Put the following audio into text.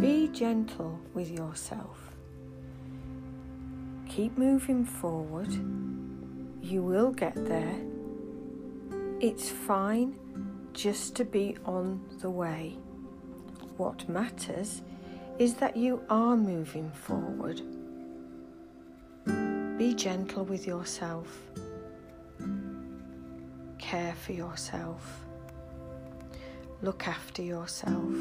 Be gentle with yourself. Keep moving forward. You will get there. It's fine just to be on the way. What matters is that you are moving forward. Be gentle with yourself. Care for yourself. Look after yourself.